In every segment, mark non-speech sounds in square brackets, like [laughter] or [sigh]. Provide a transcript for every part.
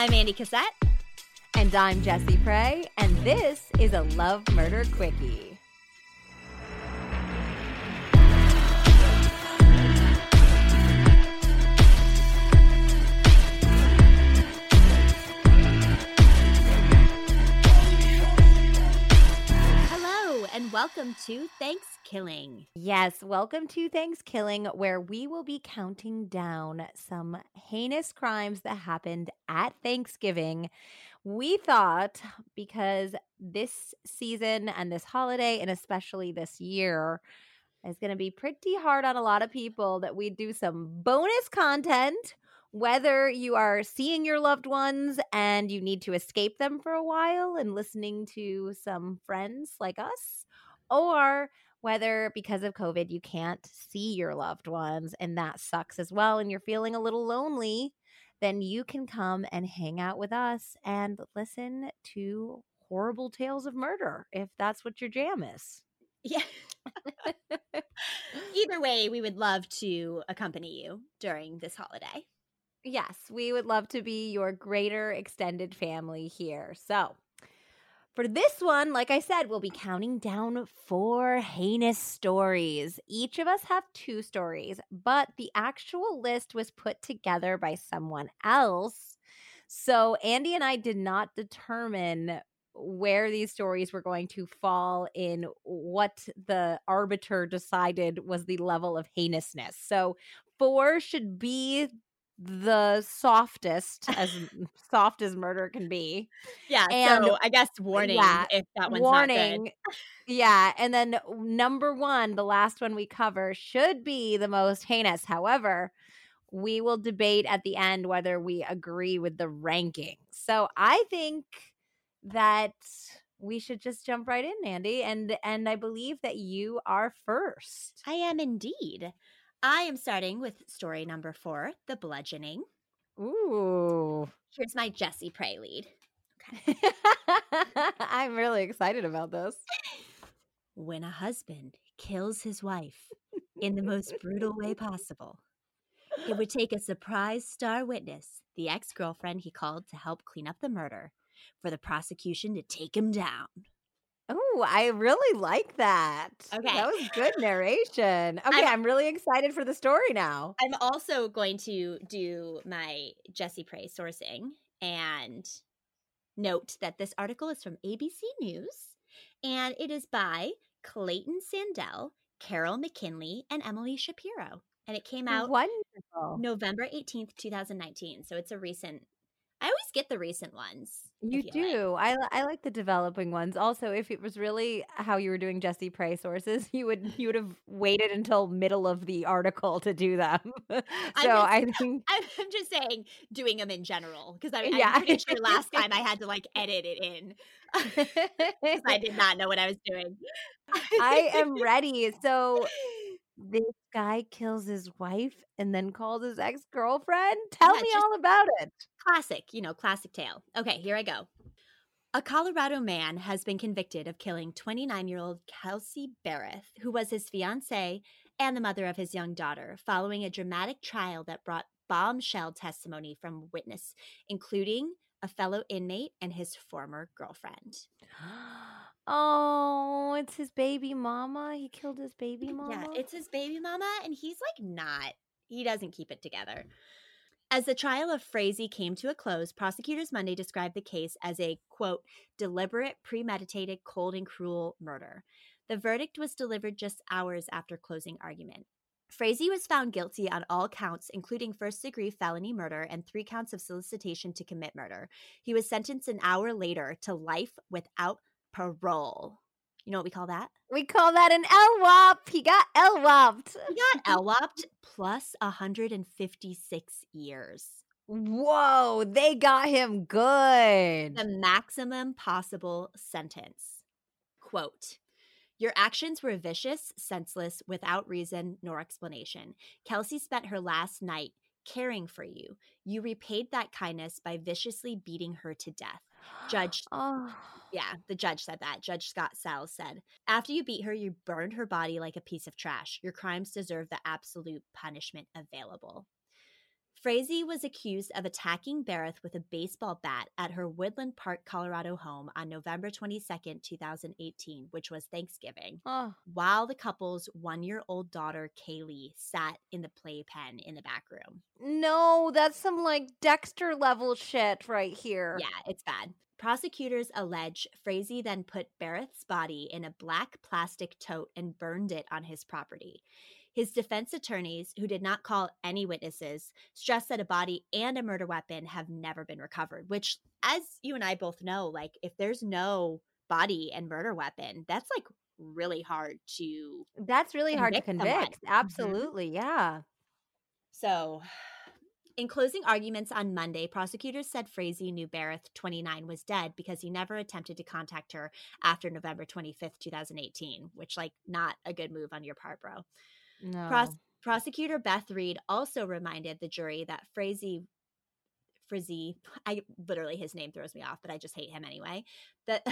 I'm Andy Cassette. And I'm Jesse Prey, and this is a Love Murder Quickie. Welcome to Thanksgiving. Yes, welcome to Thanksgiving, where we will be counting down some heinous crimes that happened at Thanksgiving. We thought because this season and this holiday, and especially this year, is going to be pretty hard on a lot of people, that we do some bonus content. Whether you are seeing your loved ones and you need to escape them for a while and listening to some friends like us, or whether because of COVID you can't see your loved ones and that sucks as well, and you're feeling a little lonely, then you can come and hang out with us and listen to horrible tales of murder if that's what your jam is. Yeah. [laughs] Either way, we would love to accompany you during this holiday. Yes, we would love to be your greater extended family here. So, for this one, like I said, we'll be counting down four heinous stories. Each of us have two stories, but the actual list was put together by someone else. So, Andy and I did not determine where these stories were going to fall in what the arbiter decided was the level of heinousness. So, four should be the softest as soft as murder can be. Yeah, And- so I guess warning yeah, if that one's. Warning. yeah, and then number 1, the last one we cover should be the most heinous. However, we will debate at the end whether we agree with the ranking. So, I think that we should just jump right in, Andy, and and I believe that you are first. I am indeed. I am starting with story number four, the bludgeoning. Ooh. Here's my Jesse Prey lead. [laughs] I'm really excited about this. When a husband kills his wife in the most brutal way possible, it would take a surprise star witness, the ex girlfriend he called to help clean up the murder, for the prosecution to take him down. Oh, I really like that. Okay. That was [laughs] good narration. Okay, I'm- I'm, really excited for the story now. I'm also going to do my Jesse Prey sourcing and note that this article is from ABC News and it is by Clayton Sandell, Carol McKinley, and Emily Shapiro. And it came out Wonderful. November 18th, 2019. So it's a recent, I always get the recent ones. You feel like. do. I, I like the developing ones. Also, if it was really how you were doing Jesse Prey sources, you would you would have waited until middle of the article to do them. [laughs] so just- I think I'm I'm just saying, doing them in general, because I'm, Yeah. I'm pretty sure last [laughs] time I had to like edit it in. [laughs] I did not know what I was doing. I am ready. So this guy kills his wife and then calls his ex girlfriend. Tell Yeah, me all about it. classic, you know, classic tale. Okay, here I go. A Colorado man has been convicted of killing 29 year old Kelsey Berreth, who was his fiancee and the mother of his young daughter, following a dramatic trial that brought bombshell testimony from witness, including a fellow inmate and his former girlfriend. [gasps] [gasps] Oh, it's his baby mama. He killed his baby mama. Yeah, it's his baby mama, and he's like not. He doesn't keep it together. Mm. As the trial of Frazee came to a close, prosecutors Monday described the case as a quote, deliberate, premeditated, cold, and cruel murder. The verdict was delivered just hours after closing argument. Frazee was found guilty on all counts, including first degree felony murder and three counts of solicitation to commit murder. He was sentenced an hour later to life without parole. You know what we call that? we call that an LWOP. He got LWOP'd. He got [laughs] LWOP'd plus 156 years. Whoa, they got him good. The maximum possible sentence. Quote Your actions were vicious, senseless, without reason nor explanation. Kelsey spent her last night caring for you. You repaid that kindness by viciously beating her to death. Judge [gasps] Oh. Yeah, the judge said that. Judge Scott Sell said, After you beat her, you burned her body like a piece of trash. Your crimes deserve the absolute punishment available. Frazee was accused of attacking Berreth with a baseball bat at her Woodland Park, Colorado home on November 22nd, 2018, which was Thanksgiving, Oh, while the couple's one year old daughter, Kaylee, sat in the playpen in the back room. no, that's some like Dexter level shit right here. Yeah, it's bad. Prosecutors allege Frazee then put Berreth's body in a black plastic tote and burned it on his property. His defense attorneys, who did not call any witnesses, stressed that a body and a murder weapon have never been recovered, which, as you and I both know, like if there's no body and murder weapon, that's like really hard to. That's really hard to Convict someone. convict. Mm-hmm. Absolutely. Yeah. So, in closing arguments on Monday, prosecutors said Frazee knew Berreth, 29, was dead because he never attempted to contact her after November 25th, 2018, which, like, not a good move on your part, bro. No. Pros- prosecutor Beth Reed also reminded the jury that Frazee Frizzy, [laughs] I literally his name throws me off, but I just hate him anyway. That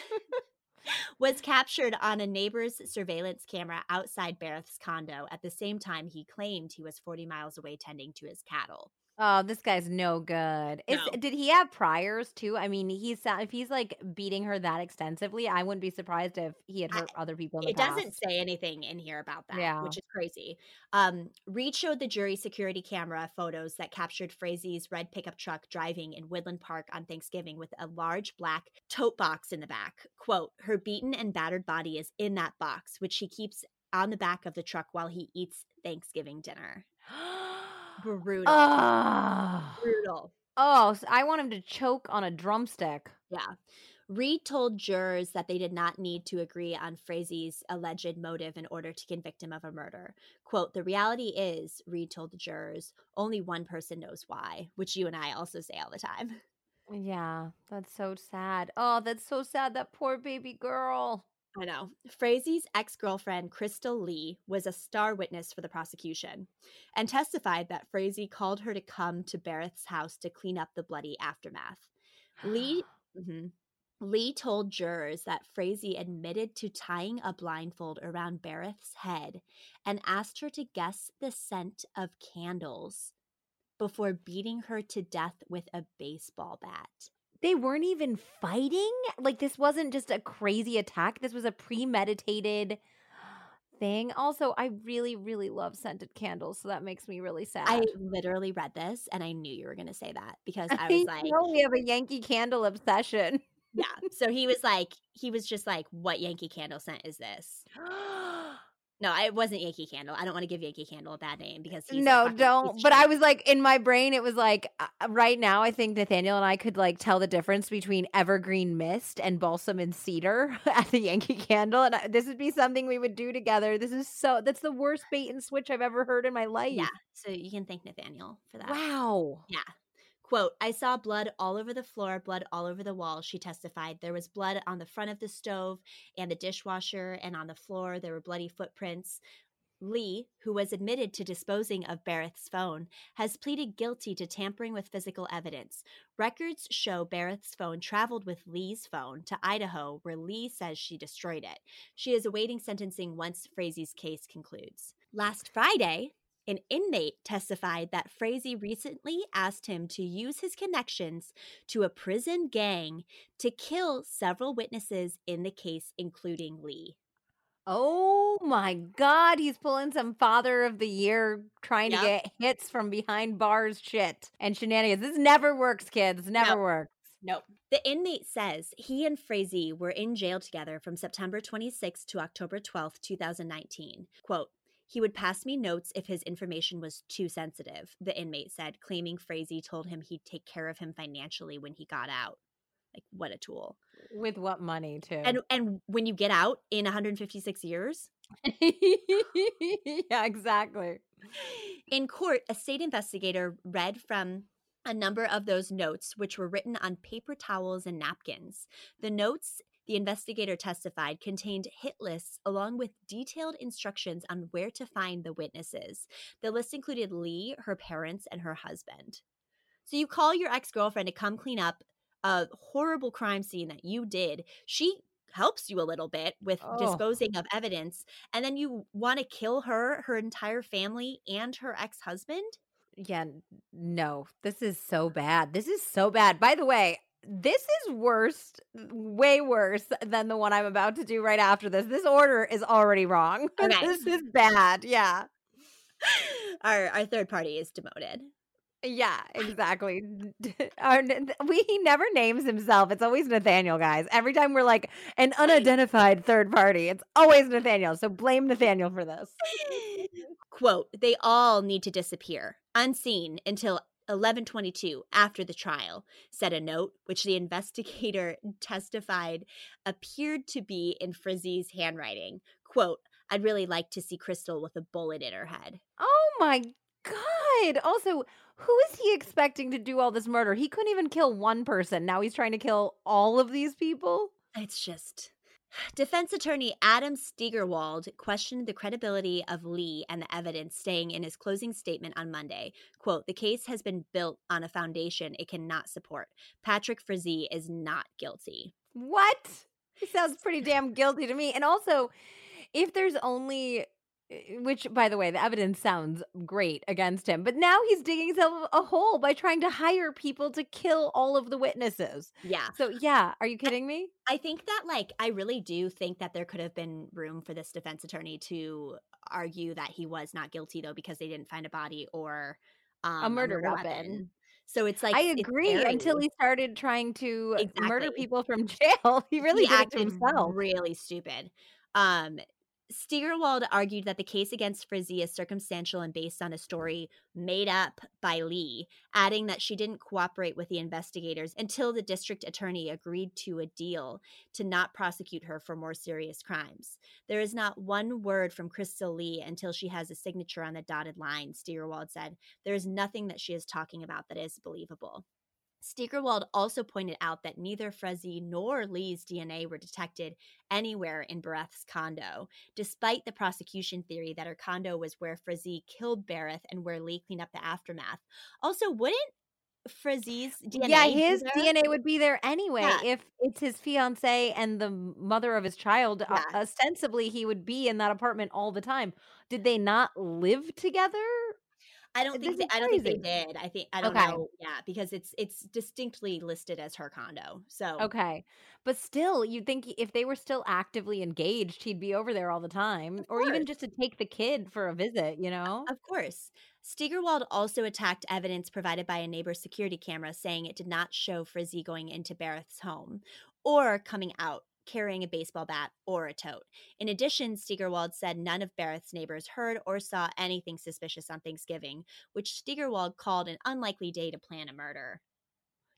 [laughs] was captured on a neighbor's surveillance camera outside Berreth's condo at the same time he claimed he was 40 miles away tending to his cattle. Oh, this guy's no good. Is, No. Did he have priors too? I mean, he's if he's like beating her that extensively, I wouldn't be surprised if he had I- hurt other people in the It past. doesn't say anything in here about that, Yeah. which is crazy. Um, Reed showed the jury security camera photos that captured Frazee's red pickup truck driving in Woodland Park on Thanksgiving with a large black tote box in the back. Quote, her beaten and battered body is in that box, which she keeps on the back of the truck while he eats Thanksgiving dinner. Brutal. oh, Brutal. oh, so I want him to choke on a drumstick. Yeah. Reed told jurors that they did not need to agree on Frazee's alleged motive in order to convict him of a murder. Quote, the reality is, Reed told the jurors, only one person knows why, which you and I also say all the time. Yeah, that's so sad. Oh, that's so sad. That poor baby girl. I know. Frazee's ex girlfriend, Krystal Lee, was a star witness for the prosecution and testified that Frazee called her to come to Berreth's house to clean up the bloody aftermath. Lee [gasps] mhm. Lee told jurors that Frazee admitted to tying a blindfold around Berreth's head and asked her to guess the scent of candles before beating her to death with a baseball bat. They weren't even fighting? Like this wasn't just a crazy attack. This was a premeditated thing. Also, I really really love scented candles, so that makes me really sad. I literally read this and I knew you were going to say that because I was like, know we have a Yankee candle obsession. yeah. So he was like, he was just like, what Yankee candle scent is this? [gasps] [gasps] No, it wasn't Yankee Candle. I don't want to give Yankee Candle a bad name because no, fucking don't. But. I was like, in my brain, it was like, uh, right now, I think Nathaniel and I could like tell the difference between evergreen mist and balsam and cedar [laughs] at the Yankee Candle, and I, this would be something we would do together. This is so. That's the worst bait and switch I've ever heard in my life. Yeah. So you can thank Nathaniel for that. Wow. Yeah. Quote, I saw blood all over the floor, blood all over the wall, she testified. There was blood on the front of the stove and the dishwasher, and on the floor there were bloody footprints. Lee, who was admitted to disposing of Berreth's phone, has pleaded guilty to tampering with physical evidence. Records show Berreth's phone traveled with Lee's phone to Idaho, where Lee says she destroyed it. She is awaiting sentencing once Frazee's case concludes. Last Friday, an inmate testified that Frazee recently asked him to use his connections to a prison gang to kill several witnesses in the case, including Lee. Oh my God, he's pulling some Father of the Year, trying Yep. to get hits from behind bars shit and shenanigans. This never works, kids. Never No. works. Nope. The inmate says he and Frazee were in jail together from September 26 to October 12, 2019. Quote, he would pass me notes if his information was too sensitive, the inmate said, claiming Frazee told him he'd take care of him financially when he got out. Like, what a tool. With what money, too? And and when you get out in 156 years, [laughs] yeah, exactly. In court, a state investigator read from a number of those notes, which were written on paper towels and napkins. The notes, the investigator testified, contained hit lists along with detailed instructions on where to find the witnesses. The list included Lee, her parents, and her husband. So you call your ex girlfriend to come clean up a horrible crime scene that you did. She helps you a little bit with Oh. disposing of evidence and then you want to kill her her entire family and her ex-husband Yeah, no, this is so bad. This is so bad. By the way, this is worse, way worse than the one I'm about to do right after this. This order is already wrong. [laughs] Okay. this is bad. Yeah. [laughs] Our our third party is demoted. Yeah, [laughs] exactly. Our, we he never names himself. It's always Nathaniel, guys. Every time we're like an unidentified third party, it's always Nathaniel. So blame Nathaniel for this. Quote, they all need to disappear, unseen until 1122 after the trial, said a note which the [laughs] investigator testified appeared to be in Frizzy's handwriting. Quote, I'd really like to see Krystal with a bullet in her head. Oh my God. Also, who is he expecting to do all this murder? He couldn't even kill one person. Now he's trying to kill all of these people. It's just. Defense attorney Adam Steigerwald questioned the credibility of Lee and the evidence, saying in his closing statement on Monday, quote, the case has been built on a foundation it cannot support. Patrick Frazee is not guilty. What? He sounds pretty damn guilty to me. And also, if there's only which by the way the evidence sounds great against him but now he's digging himself a hole by trying to hire people to kill all of the witnesses yeah so yeah are you kidding me i think that like i really do think that there could have been room for this defense attorney to argue that he was not guilty though because they didn't find a body or um, a murder, weapon. weapon. So it's like I agree until he started trying to exactly. murder people from [laughs] jail. He really he did to himself. Really stupid. Um, Steigerwald argued that the case against Frizzy is circumstantial and based on a story made up by Lee, adding that she didn't cooperate with the investigators until the district attorney agreed to a deal to not prosecute her for more serious crimes. There is not one word from Krystal Lee until she has a signature on the dotted line, Steigerwald said. There is nothing that she is talking about that is believable. Steigerwald also pointed out that neither Frizzie nor Lee's DNA were detected anywhere in Berreth's condo, despite the prosecution theory that her condo was where Frizzie killed Berreth and where Lee cleaned up the aftermath. Also, wouldn't Frizzie's DNA. Yeah, his DNA would be there anyway. Yeah. If it's his fiance and the mother of his child, yeah. uh, ostensibly he would be in that apartment all the time. Did they not live together? I don't think they, I don't think they did. I think I don't okay. know. Yeah, because it's it's distinctly listed as her condo. So okay, but still, you'd think if they were still actively engaged, he'd be over there all the time, or even just to take the kid for a visit. You know, of course. Steigerwald also attacked evidence provided by a neighbor's security camera, saying it did not show Frizzy going into Berreth's home or coming out carrying a baseball bat or a tote. In addition, Steigerwald said none of Berreth's neighbors heard or saw anything suspicious on Thanksgiving, which Steigerwald called an unlikely day to plan a murder.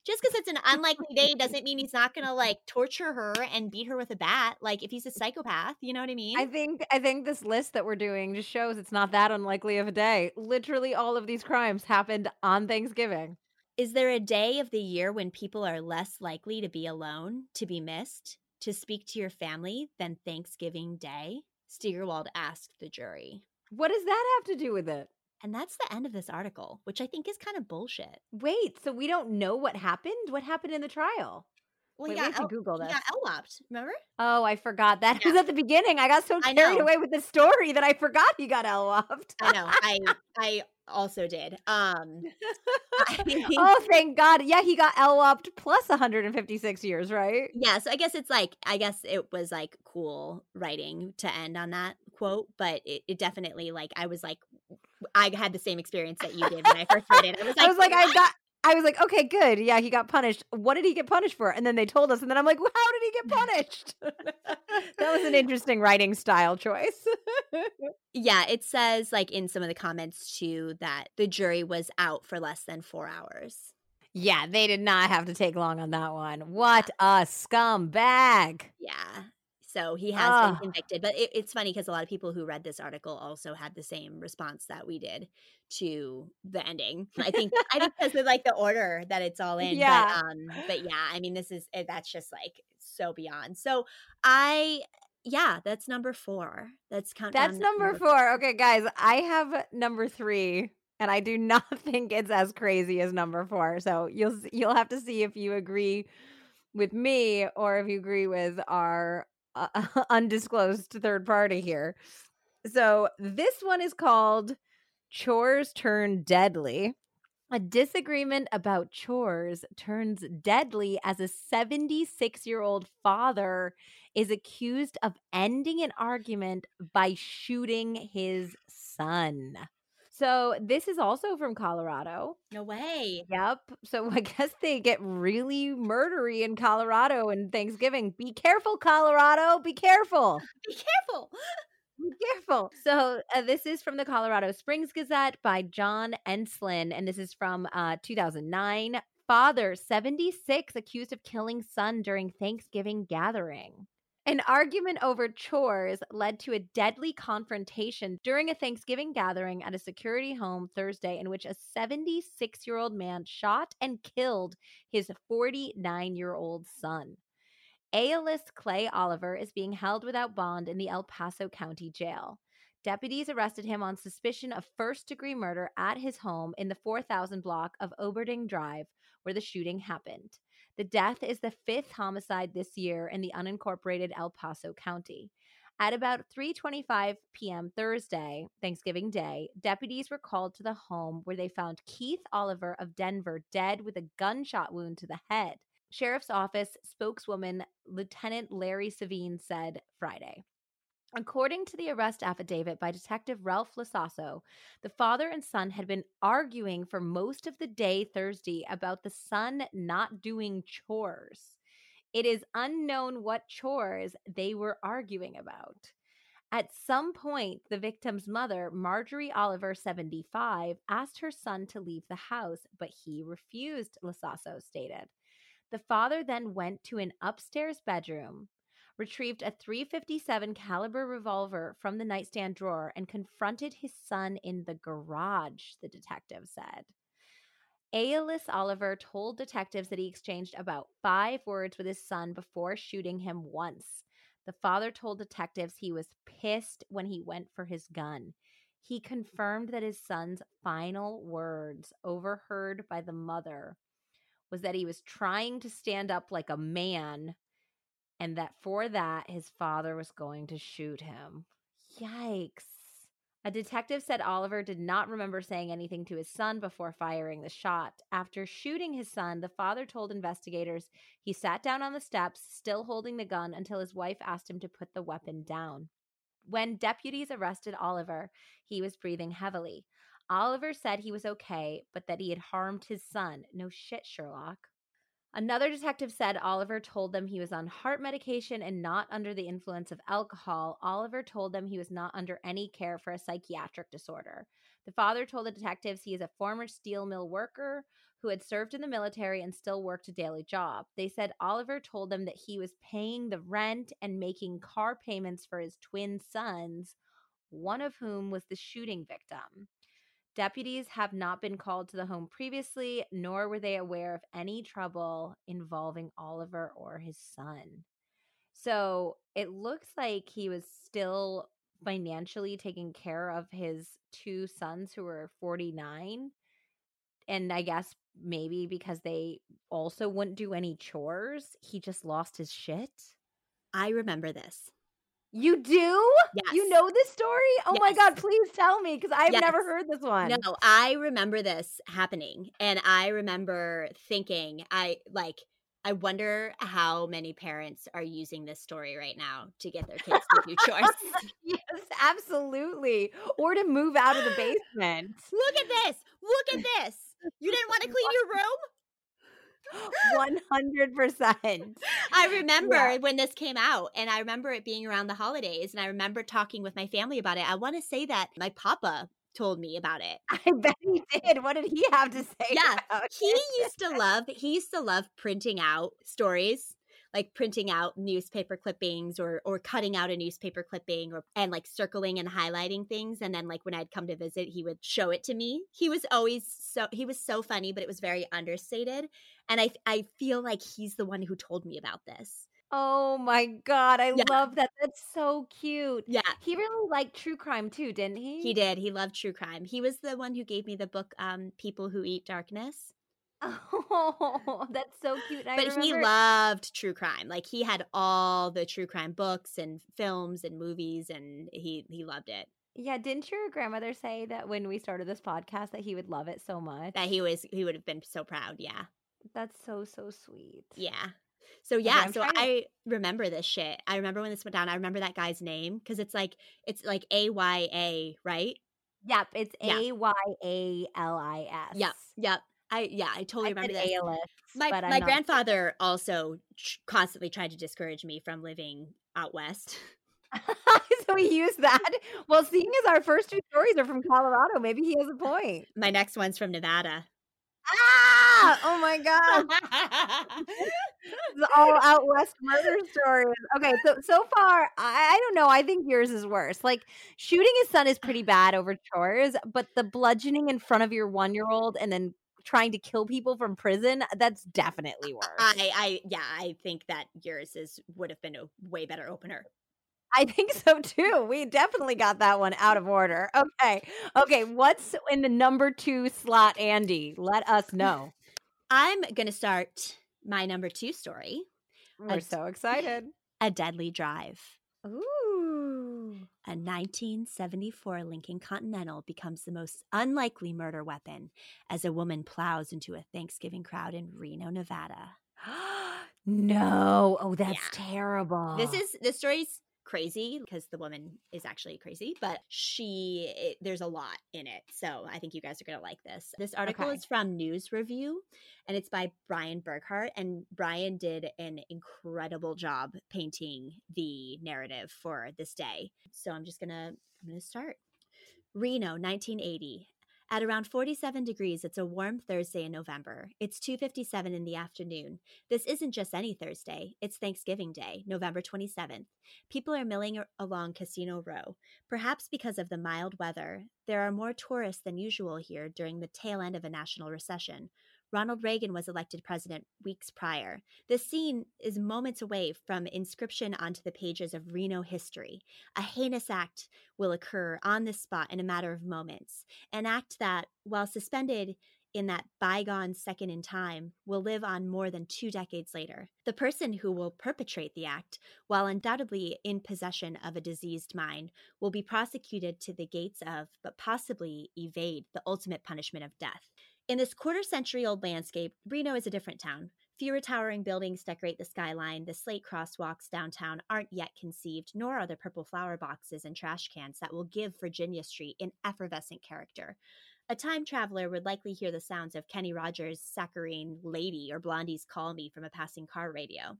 Just because it's an [laughs] unlikely day doesn't mean he's not going to like torture her and beat her with a bat. Like if he's a psychopath, you know what I mean? I think I think this list that we're doing just shows it's not that unlikely of a day. Literally all of these crimes happened on Thanksgiving. Is there a day of the year when people are less likely to be alone, to be missed, to speak to your family than Thanksgiving Day? Steigerwald asked the jury. What does that have to do with it? And that's the end of this article, which I think is kind of bullshit. Wait, so we don't know what happened? What happened in the trial? Well, Wait, yeah, we Google this. Yeah, LWOPed, remember? Oh, I forgot that [laughs] yeah. was at the beginning. I got so carried away with the story that I forgot he got LWOPed. I know. I I also did. Um [laughs] Oh, thank God. Yeah, he got LWOPed plus 156 years, right? Yeah, so I guess it's like I guess it was like cool writing to end on that quote, but it, it definitely like I was like I had the same experience that you did when I first read it. I was [laughs] like, I was like, I got I was like, okay, good. Yeah, he got punished. What did he get punished for? And then they told us, and then I'm like, well, how did he get punished? [laughs] that was an interesting writing style choice. [laughs] yeah, it says, like, in some of the comments too, that the jury was out for less than four hours. Yeah, they did not have to take long on that one. What a scumbag. Yeah. So he has been ah. convicted. But it, it's funny because a lot of people who read this article also had the same response that we did to the ending. I think I think because of like the order that it's all in. Yeah. But, um, but yeah, I mean, this is eh, that's just like so beyond. So I yeah, that's number four. That's count. That's number, number four. Okay, guys, I have number three, and I do [laughs] not think it's as crazy as number four. So you'll you'll have to see if you agree with me or if you agree with our uh, [laughs] undisclosed third party here. So this one is called chores turn deadly. A disagreement about chores turns deadly as a 76 year old father is accused of ending an argument by shooting his son. So, this is also from Colorado. No way. Yep. So, [laughs] I guess they get really murdery in Colorado and Thanksgiving. Be careful, Colorado. Be careful. [laughs] Be careful. Be careful. So, uh, this is from the Colorado Springs Gazette by John Ensslin, and this is from uh, 2009. Father, 76, accused of killing son during Thanksgiving gathering. An argument over chores led to a deadly confrontation during a Thanksgiving gathering at a security home Thursday, in which a 76 year old man shot and killed his 49 year old son. Aeolus Clay Oliver is being held without bond in the El Paso County Jail. Deputies arrested him on suspicion of first degree murder at his home in the 4000 block of Oberding Drive, where the shooting happened. The death is the fifth homicide this year in the unincorporated El Paso County. At about 3:25 p.m. Thursday, Thanksgiving Day, deputies were called to the home where they found Keith Oliver of Denver dead with a gunshot wound to the head. Sheriff's Office spokeswoman Lieutenant Larry Savine said Friday. According to the arrest affidavit by Detective Ralph Lasasso, the father and son had been arguing for most of the day Thursday about the son not doing chores. It is unknown what chores they were arguing about. At some point, the victim's mother, Marjorie Oliver, 75, asked her son to leave the house, but he refused, Lasasso stated. The father then went to an upstairs bedroom, retrieved a 357 caliber revolver from the nightstand drawer and confronted his son in the garage, the detective said. Aeolus Oliver told detectives that he exchanged about five words with his son before shooting him once. The father told detectives he was pissed when he went for his gun. He confirmed that his son's final words, overheard by the mother, was that he was trying to stand up like a man and that for that his father was going to shoot him. Yikes. A detective said Oliver did not remember saying anything to his son before firing the shot. After shooting his son, the father told investigators he sat down on the steps, still holding the gun, until his wife asked him to put the weapon down. When deputies arrested Oliver, he was breathing heavily. Oliver said he was okay, but that he had harmed his son. No shit, Sherlock. Another detective said Oliver told them he was on heart medication and not under the influence of alcohol. Oliver told them he was not under any care for a psychiatric disorder. The father told the detectives he is a former steel mill worker who had served in the military and still worked a daily job. They said Oliver told them that he was paying the rent and making car payments for his twin sons, one of whom was the shooting victim. Deputies have not been called to the home previously, nor were they aware of any trouble involving Oliver or his son. So it looks like he was still financially taking care of his two sons who were 49. And I guess maybe because they also wouldn't do any chores, he just lost his shit. I remember this. You do? Yes. You know this story? Oh my god, please tell me because I've Yes. never heard this one. No, I remember this happening. And I remember thinking, I like, I wonder how many parents are using this story right now to get their kids to do chores. [laughs] yes, absolutely. Or to move out of the basement. Look at this. Look at this. You didn't want to clean your room? 100%. I remember Yeah. when this came out, and I remember it being around the holidays, and I remember talking with my family about it. I want to say that my papa told me about it. [laughs] I bet he did. What did he have to say? Yeah, He used to love he used to love printing out stories, like printing out newspaper clippings or or cutting out a newspaper clipping or and like circling and highlighting things and then like when I'd come to visit, he would show it to me. He was always so he was so funny, but it was very understated. And I I feel like he's the one who told me about this. Oh my god, I Yeah. love that. That's so cute. Yeah. He really liked true crime too, didn't he? He did. He loved true crime. He was the one who gave me the book um People Who Eat Darkness. Oh, that's so cute. I but he loved true crime. Like he had all the true crime books and films and movies and he he loved it. Yeah, didn't your grandmother say that when we started this podcast that he would love it so much? That he was he would have been so proud. Yeah. That's so so sweet. Yeah. So yeah, I'm so to- I remember this shit. I remember when this went down. I remember that guy's name because it's like it's like A Y A, right? Yep, it's. A Y A L I S. Yep, yep. I yeah, I I totally said remember. ALS. My but I'm my not- grandfather also constantly tried to discourage me from living out west. [laughs] so we use that. Well, seeing as our first two stories are from Colorado, maybe he has a point. My next one's from Nevada. Ah! Oh my god. [laughs] the all out west murder stories. Okay, so so far, I, I don't know. I think yours is worse. Like shooting his son is pretty bad over chores, but the bludgeoning in front of your one year old and then trying to kill people from prison, that's definitely worse. I I yeah, I think that yours is would have been a way better opener. I think so too. We definitely got that one out of order. Okay. Okay. What's in the number two slot, Andy? Let us know. [laughs] I'm gonna start my number two story, We're A- so excited. A Deadly Drive. Ooh. A 1974 Lincoln Continental becomes the most unlikely murder weapon as a woman plows into a Thanksgiving crowd in Reno, Nevada. [gasps] no. Oh, that's Yeah. terrible. This is this story's crazy because the woman is actually crazy, but she it, there's a lot in it. So I think you guys are going to like this. This article Okay. is from News Review and it's by Brian Burghart and Brian did an incredible job painting the narrative for this day. So I'm just going to I'm going to start. Reno, 1980. At around 47 degrees, it's a warm Thursday in November. It's 2:57 in the afternoon. This isn't just any Thursday. It's Thanksgiving Day, November 27th. People are milling along Casino Row. Perhaps because of the mild weather, there are more tourists than usual here during the tail end of a national recession. Ronald Reagan was elected president weeks prior. This scene is moments away from inscription onto the pages of Reno history. A heinous act will occur on this spot in a matter of moments, an act that, while suspended in that bygone second in time, will live on more than two decades later. The person who will perpetrate the act, while undoubtedly in possession of a diseased mind, will be prosecuted to the gates of, but possibly evade, the ultimate punishment of death. In this quarter century old landscape, Reno is a different town. Fewer towering buildings decorate the skyline. The slate crosswalks downtown aren't yet conceived, nor are the purple flower boxes and trash cans that will give Virginia Street an effervescent character. A time traveler would likely hear the sounds of Kenny Rogers' saccharine Lady or Blondie's Call Me from a passing car radio.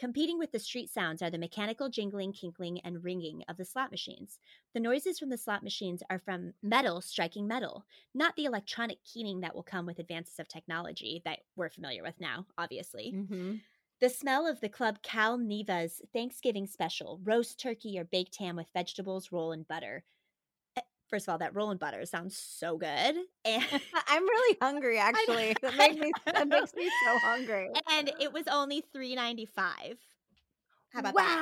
Competing with the street sounds are the mechanical jingling, kinkling, and ringing of the slot machines. The noises from the slot machines are from metal striking metal, not the electronic keening that will come with advances of technology that we're familiar with now, obviously. Mhm. The smell of the Club Cal Neva's Thanksgiving special, roast turkey or baked ham with vegetables, roll, and butter. First of all, that roll and butter sounds so good. And, [laughs] I'm really hungry. [laughs] Actually, that I makes me that makes me so hungry. and it was only three ninety five. How about that?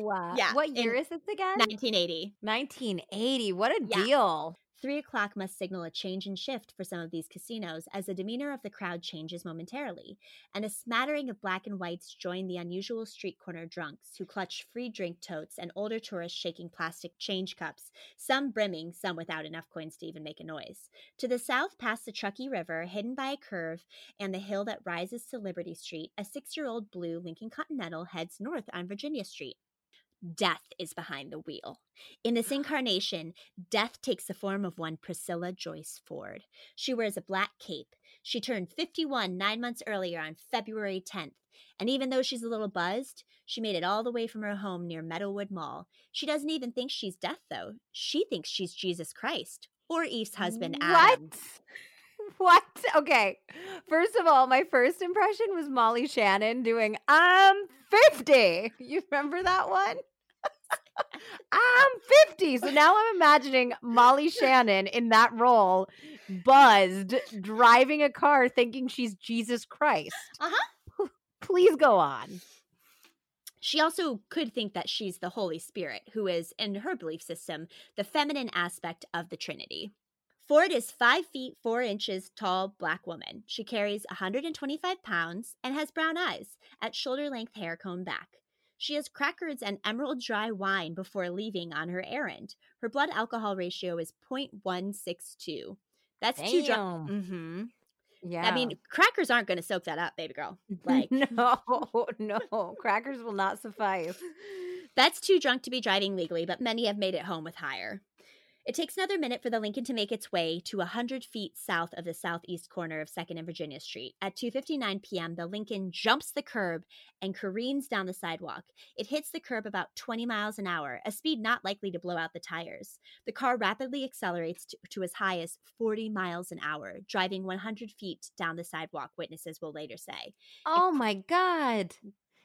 wow. Yeah, What year is this again? 1980. 1980. What a Yeah. deal. Three o'clock must signal a change and shift for some of these casinos as the demeanor of the crowd changes momentarily, and a smattering of black and whites join the unusual street corner drunks who clutch free drink totes and older tourists shaking plastic change cups, some brimming, some without enough coins to even make a noise. To the south, past the Truckee River, hidden by a curve and the hill that rises to Liberty Street, a six year old blue Lincoln Continental heads north on Virginia Street. Death is behind the wheel. In this incarnation, Death takes the form of one Priscilla Joyce Ford. She wears a black cape. She turned 51 nine months earlier on February 10th. And even though she's a little buzzed, she made it all the way from her home near Meadowood Mall. She doesn't even think she's Death, though. She thinks she's Jesus Christ or Eve's husband, Adam. What? [laughs] What? Okay. First of all, my first impression was Molly Shannon doing I'm 50. You remember that one? I'm 50. So now I'm imagining Molly Shannon in that role, buzzed, driving a car thinking she's Jesus Christ. Uh-huh. Please go on. She also could think that she's the Holy Spirit, who is, in her belief system, the feminine aspect of the Trinity. Ford is five feet four inches tall black woman. She carries 125 pounds and has brown eyes, at shoulder length hair combed back. She has crackers and emerald dry wine before leaving on her errand. Her blood alcohol ratio is 0.162. That's too drunk. Damn. Mm-hmm. Yeah. I mean, crackers aren't going to soak that up, baby girl. [laughs] Like, no, [laughs] no, crackers will not suffice. [laughs] That's too drunk to be driving legally, but many have made it home with hire. It takes another minute for the Lincoln to make its way to 100 feet south of the southeast corner of 2nd and Virginia Street. At 2:59 p.m., the Lincoln jumps the curb and careens down the sidewalk. It hits the curb about 20 miles an hour, a speed not likely to blow out the tires. The car rapidly accelerates to, to as high as 40 miles an hour, driving 100 feet down the sidewalk, witnesses will later say. Oh my god.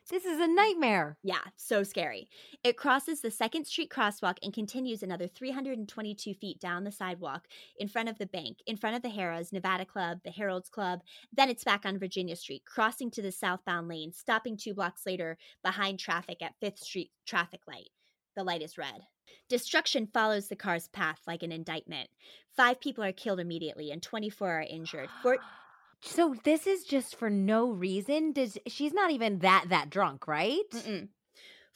This is a nightmare. Yeah, so scary. It crosses the Second Street crosswalk and continues another 322 feet down the sidewalk in front of the bank, in front of the Harrah's, Nevada Club, the Harold's Club. Then it's back on Virginia Street, crossing to the southbound lane, stopping two blocks later behind traffic at Fifth Street traffic light. The light is red. Destruction follows the car's path like an indictment. Five people are killed immediately and 24 are injured. Four- [gasps] So this is just for no reason. Does she's not even that that drunk, right? Mm-mm.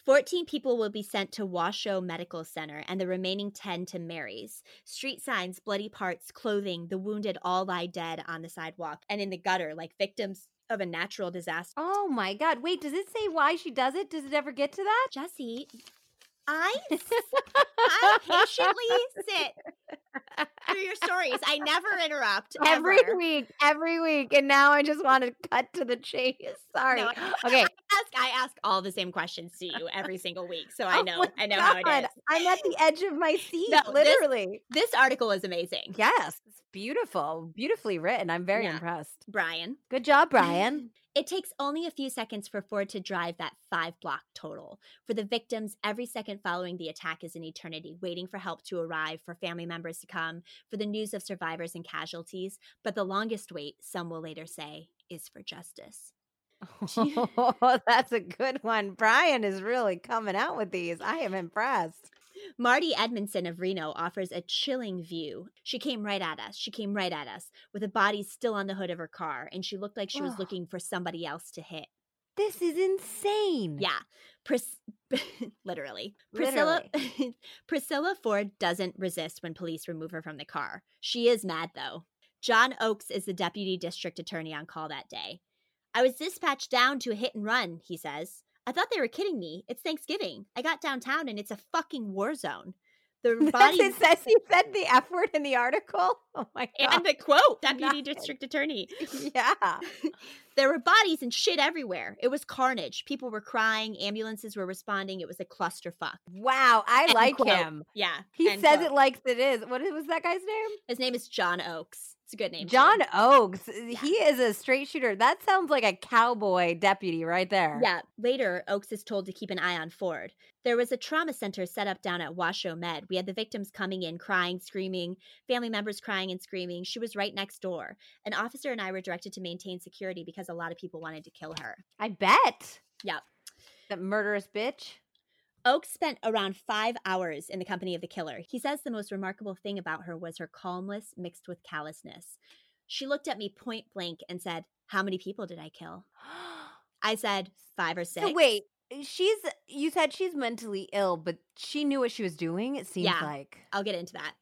14 people will be sent to Washoe Medical Center and the remaining 10 to Mary's. Street signs, bloody parts, clothing, the wounded all lie dead on the sidewalk and in the gutter like victims of a natural disaster. Oh my god. Wait, does it say why she does it? Does it ever get to that? Jesse, I, I patiently sit through your stories. I never interrupt. Every ever. week, every week. And now I just want to cut to the chase. Sorry. No, okay. I ask, I ask all the same questions to you every single week, so I Oh know my I know how it is. I'm at the edge of my seat, No, this- literally. This article is amazing. Yes, it's beautiful, beautifully written. I'm very Yeah. impressed. Brian. Good job, [laughs] Brian. It takes only a few seconds for Ford to drive that five block total. For the victims, every second following the attack is an eternity, waiting for help to arrive, for family members to come, for the news of survivors and casualties. But the longest wait, some will later say, is for justice. Oh, [laughs] [laughs] that's a good one. Brian is really coming out with these. I am impressed. Marty Edmondson of Reno offers a chilling view. She came right at us. She came right at us with a body still on the hood of her car, and she looked like she was Ugh. looking for somebody else to hit. This is insane. Yeah, Pris- [laughs] literally. Priscilla [laughs] Priscilla Ford doesn't resist when police remove her from the car. She is mad though. John Oakes is the deputy district attorney on call that day. I was dispatched down to a hit and run, he says. I thought they were kidding me. It's Thanksgiving. I got downtown and it's a fucking war zone. The [laughs] bodies it says [laughs] he said the F word in the article. [laughs] Oh my god. and the quote, deputy Nice. district attorney. yeah. There were bodies and shit everywhere. It was carnage. People were crying. Ambulances were responding. It was a clusterfuck. Wow, I End like quote. him. Yeah. He end says quote. it like it is. What was that guy's name? His name is John Oakes. It's a good name. too. John Oakes. He is a straight shooter. That sounds like a cowboy deputy right there. Yeah. Later, Oakes is told to keep an eye on Ford. There was a trauma center set up down at Washoe Med. We had the victims coming in, crying, screaming, family members crying and screaming. She was right next door. An officer and I were directed to maintain security because a lot of people wanted to kill her. I bet. Yep. That murderous bitch. Oakes spent around five hours in the company of the killer. He says the most remarkable thing about her was her calmness mixed with callousness. She looked at me point blank and said, How many people did I kill? [gasps] I said, Five or six. So wait, eh, she's you said she's mentally ill, but she knew what she was doing, it seems Yeah. like. I'll get into that.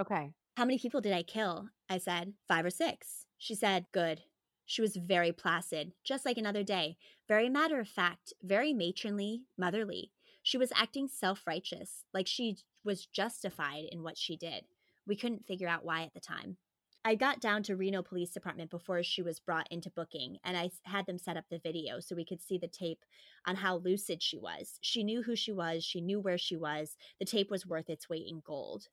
Okay. How many people did I kill? I said, Five or six. She said, Good. She was very placid, just like another day, very matter of fact, very matronly, motherly. She was acting self righteous, like she was justified in what she did. We couldn't figure out why at the time. I got down to Reno Police Department before she was brought into booking, and I had them set up the video so we could see the tape on how lucid she was. She knew who she was, she knew where she was. The tape was worth its weight in gold.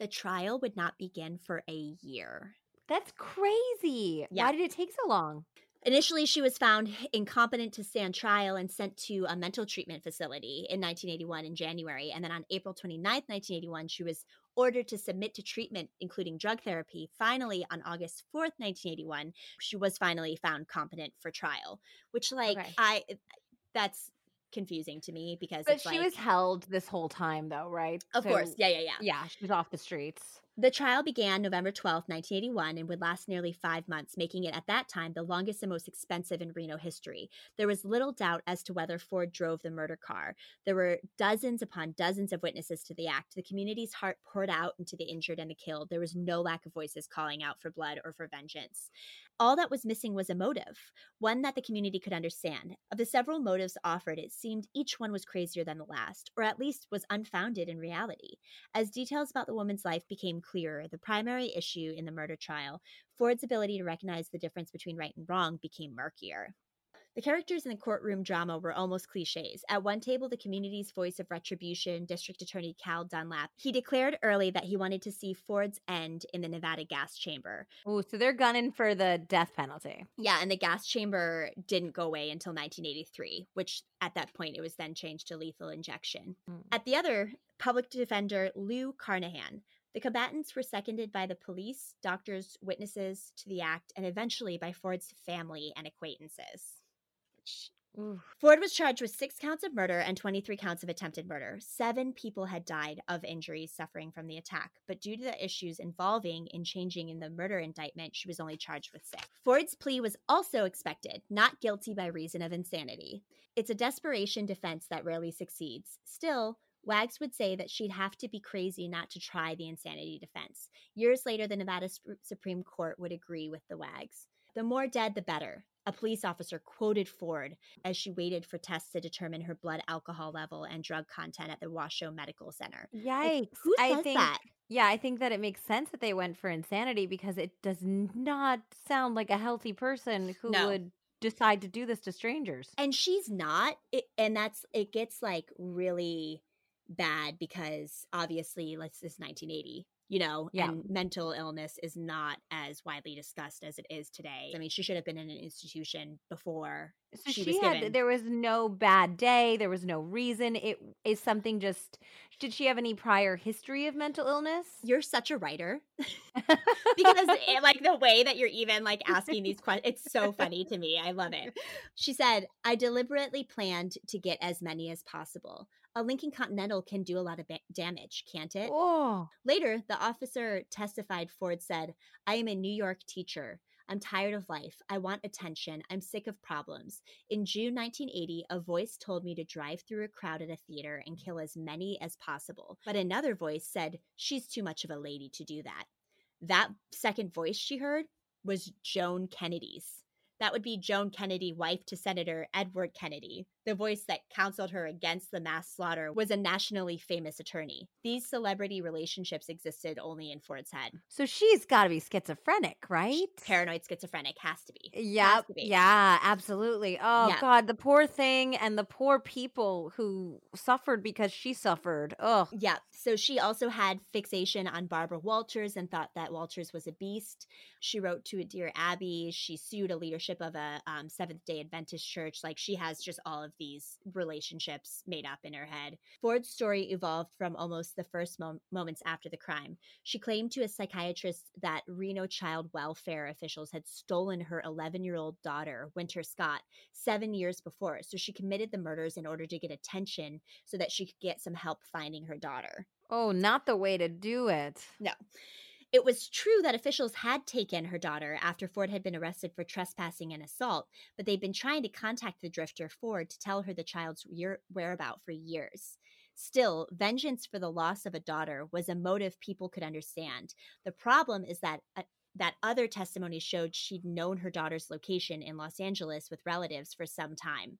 The trial would not begin for a year. That's crazy. Yeah. Why did it take so long? Initially, she was found incompetent to stand trial and sent to a mental treatment facility in 1981 in January. And then on April 29th, 1981, she was ordered to submit to treatment, including drug therapy. Finally, on August 4th, 1981, she was finally found competent for trial, which, like, Okay. I, eh, that's confusing to me because But she like, was held this whole time though, right? of course, yeah, yeah, yeah. Yeah, she was off the streets. The trial began November 12, 1981, and would last nearly five months, making it at that time the longest and most expensive in Reno history. There was little doubt as to whether Ford drove the murder car. There were dozens upon dozens of witnesses to the act. The community's heart poured out into the injured and the killed. There was no lack of voices calling out for blood or for vengeance. All that was missing was a motive, one that the community could understand. Of the several motives offered, it seemed each one was crazier than the last, or at least was unfounded in reality. As details about the woman's life became clearer, the primary issue in the murder trial, Ford's ability to recognize the difference between right and wrong, became murkier. The characters in the courtroom drama were almost cliches. At one table, the community's voice of retribution, District Attorney Cal Dunlap, he declared early that he wanted to see Ford's end in the Nevada gas chamber. Oh, so they're gunning for the death penalty. Yeah, and the gas chamber didn't go away until 1983, which at that point it was then changed to lethal injection. Mm. At the other, public defender Lou Carnahan. The combatants were seconded by the police, doctors, witnesses to the act, and eventually by Ford's family and acquaintances. Ford was charged with six counts of murder and 23 counts of attempted murder. Seven people had died of injuries suffering from the attack, but due to the issues involving in changing in the murder indictment, she was only charged with six. Ford's plea was also expected, not guilty by reason of insanity. It's a desperation defense that rarely succeeds. Still, Wags would say that she'd have to be crazy not to try the insanity defense. Years later, the Nevada Sup- Supreme Court would agree with the Wags. The more dead, the better. A police officer quoted Ford as she waited for tests to determine her blood alcohol level and drug content at the Washoe Medical Center. Yikes. Who I think that? yeah, I think that it makes sense that they went for insanity because it does not sound like a healthy person who No. would decide to do this to strangers. And she's not. It, and that's, it gets like really bad because obviously, let's this is 1980. You know, Yeah. and mental illness is not as widely discussed as it is today. I mean, she should have been in an institution before So she she, was had given- there was no bad day, there was no reason. It is something just did she have any prior history of mental illness? you're such a writer [laughs] because [laughs] it, like the way that you're even like asking these questions it's so funny to me i love it [laughs] she said i deliberately planned to get as many as possible a lincoln continental can do a lot of ba- damage can't it oh, later the officer testified ford said i am a new york teacher I'm tired of life. I want attention. I'm sick of problems. In June 1980, a voice told me to drive through a crowd at a theater and kill as many as possible. But another voice said, She's too much of a lady to do that. That second voice she heard was Joan Kennedy's. That would be Joan Kennedy, wife to Senator Edward Kennedy. The voice that counseled her against the mass slaughter was a nationally famous attorney. These celebrity relationships existed only in Ford's head. so she's got to be schizophrenic, right? Paranoid schizophrenic has to be. Yep. be. Yeah, absolutely. Oh Yeah. God, the poor thing and the poor people who suffered because she suffered. Oh, Yeah. So she also had fixation on Barbara Walters and thought that Walters was a beast. She wrote to a Dear Abby. She sued a leadership of a um, Seventh day Adventist church. Like she has just all of these relationships made up in her head. Ford's story evolved from almost the first mom- moments after the crime. She claimed to a psychiatrist that Reno child welfare officials had stolen her 11 year old daughter, Winter Scott, seven years before. So she committed the murders in order to get attention so that she could get some help finding her daughter. oh, not the way to do it. It was true that officials had taken her daughter after Ford had been arrested for trespassing and assault, but they'd been trying to contact the drifter Ford to tell her the child's year- whereabout for years. Still, vengeance for the loss of a daughter was a motive people could understand. The problem is that uh, that other testimony showed she'd known her daughter's location in Los Angeles with relatives for some time.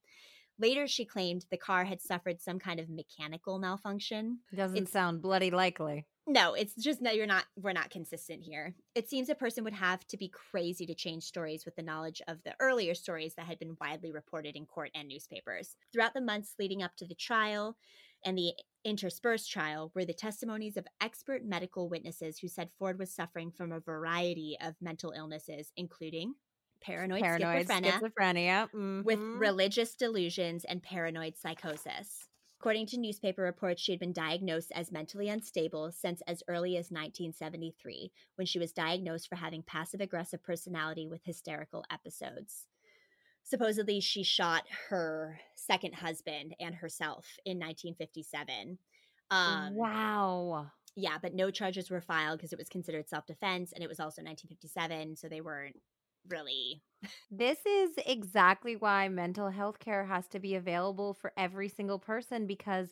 Later, she claimed the car had suffered some kind of mechanical malfunction. Doesn't It's- sound bloody likely. No, it's just no, you're not, we're not consistent here. It seems a person would have to be crazy to change stories with the knowledge of the earlier stories that had been widely reported in court and newspapers. Throughout the months leading up to the trial and the interspersed trial were the testimonies of expert medical witnesses who said Ford was suffering from a variety of mental illnesses, including paranoid, Paranoid schizophrenia, schizophrenia. with mhm. religious delusions and paranoid psychosis. According to newspaper reports, she had been diagnosed as mentally unstable since as early as 1973, when she was diagnosed for having passive aggressive personality with hysterical episodes. Supposedly, she shot her second husband and herself in 1957. Um, wow. Yeah, but no charges were filed because it was considered self defense and it was also 1957. So they weren't really. This is exactly why mental health care has to be available for every single person because,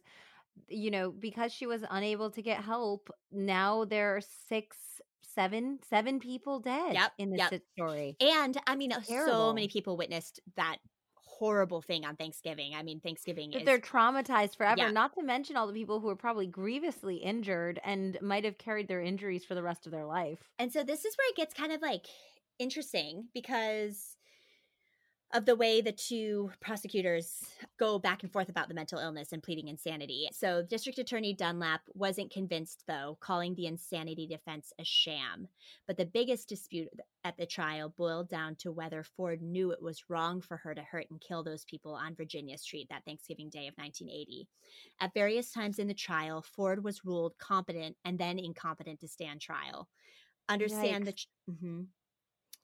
you know, because she was unable to get help, now there are six, seven, seven people dead Yep, in this yep. story. And I mean, uh, so many people witnessed that horrible thing on Thanksgiving. I mean, Thanksgiving That is. they're traumatized forever, Yeah. not to mention all the people who were probably grievously injured and might have carried their injuries for the rest of their life. And so this is where it gets kind of like interesting because of the way the two prosecutors go back and forth about the mental illness and pleading insanity. So, District Attorney Dunlap wasn't convinced, though, calling the insanity defense a sham. But the biggest dispute at the trial boiled down to whether Ford knew it was wrong for her to hurt and kill those people on Virginia Street that Thanksgiving Day of 1980. At various times in the trial, Ford was ruled competent and then incompetent to stand trial. Understand the. Yikes. ch- mhm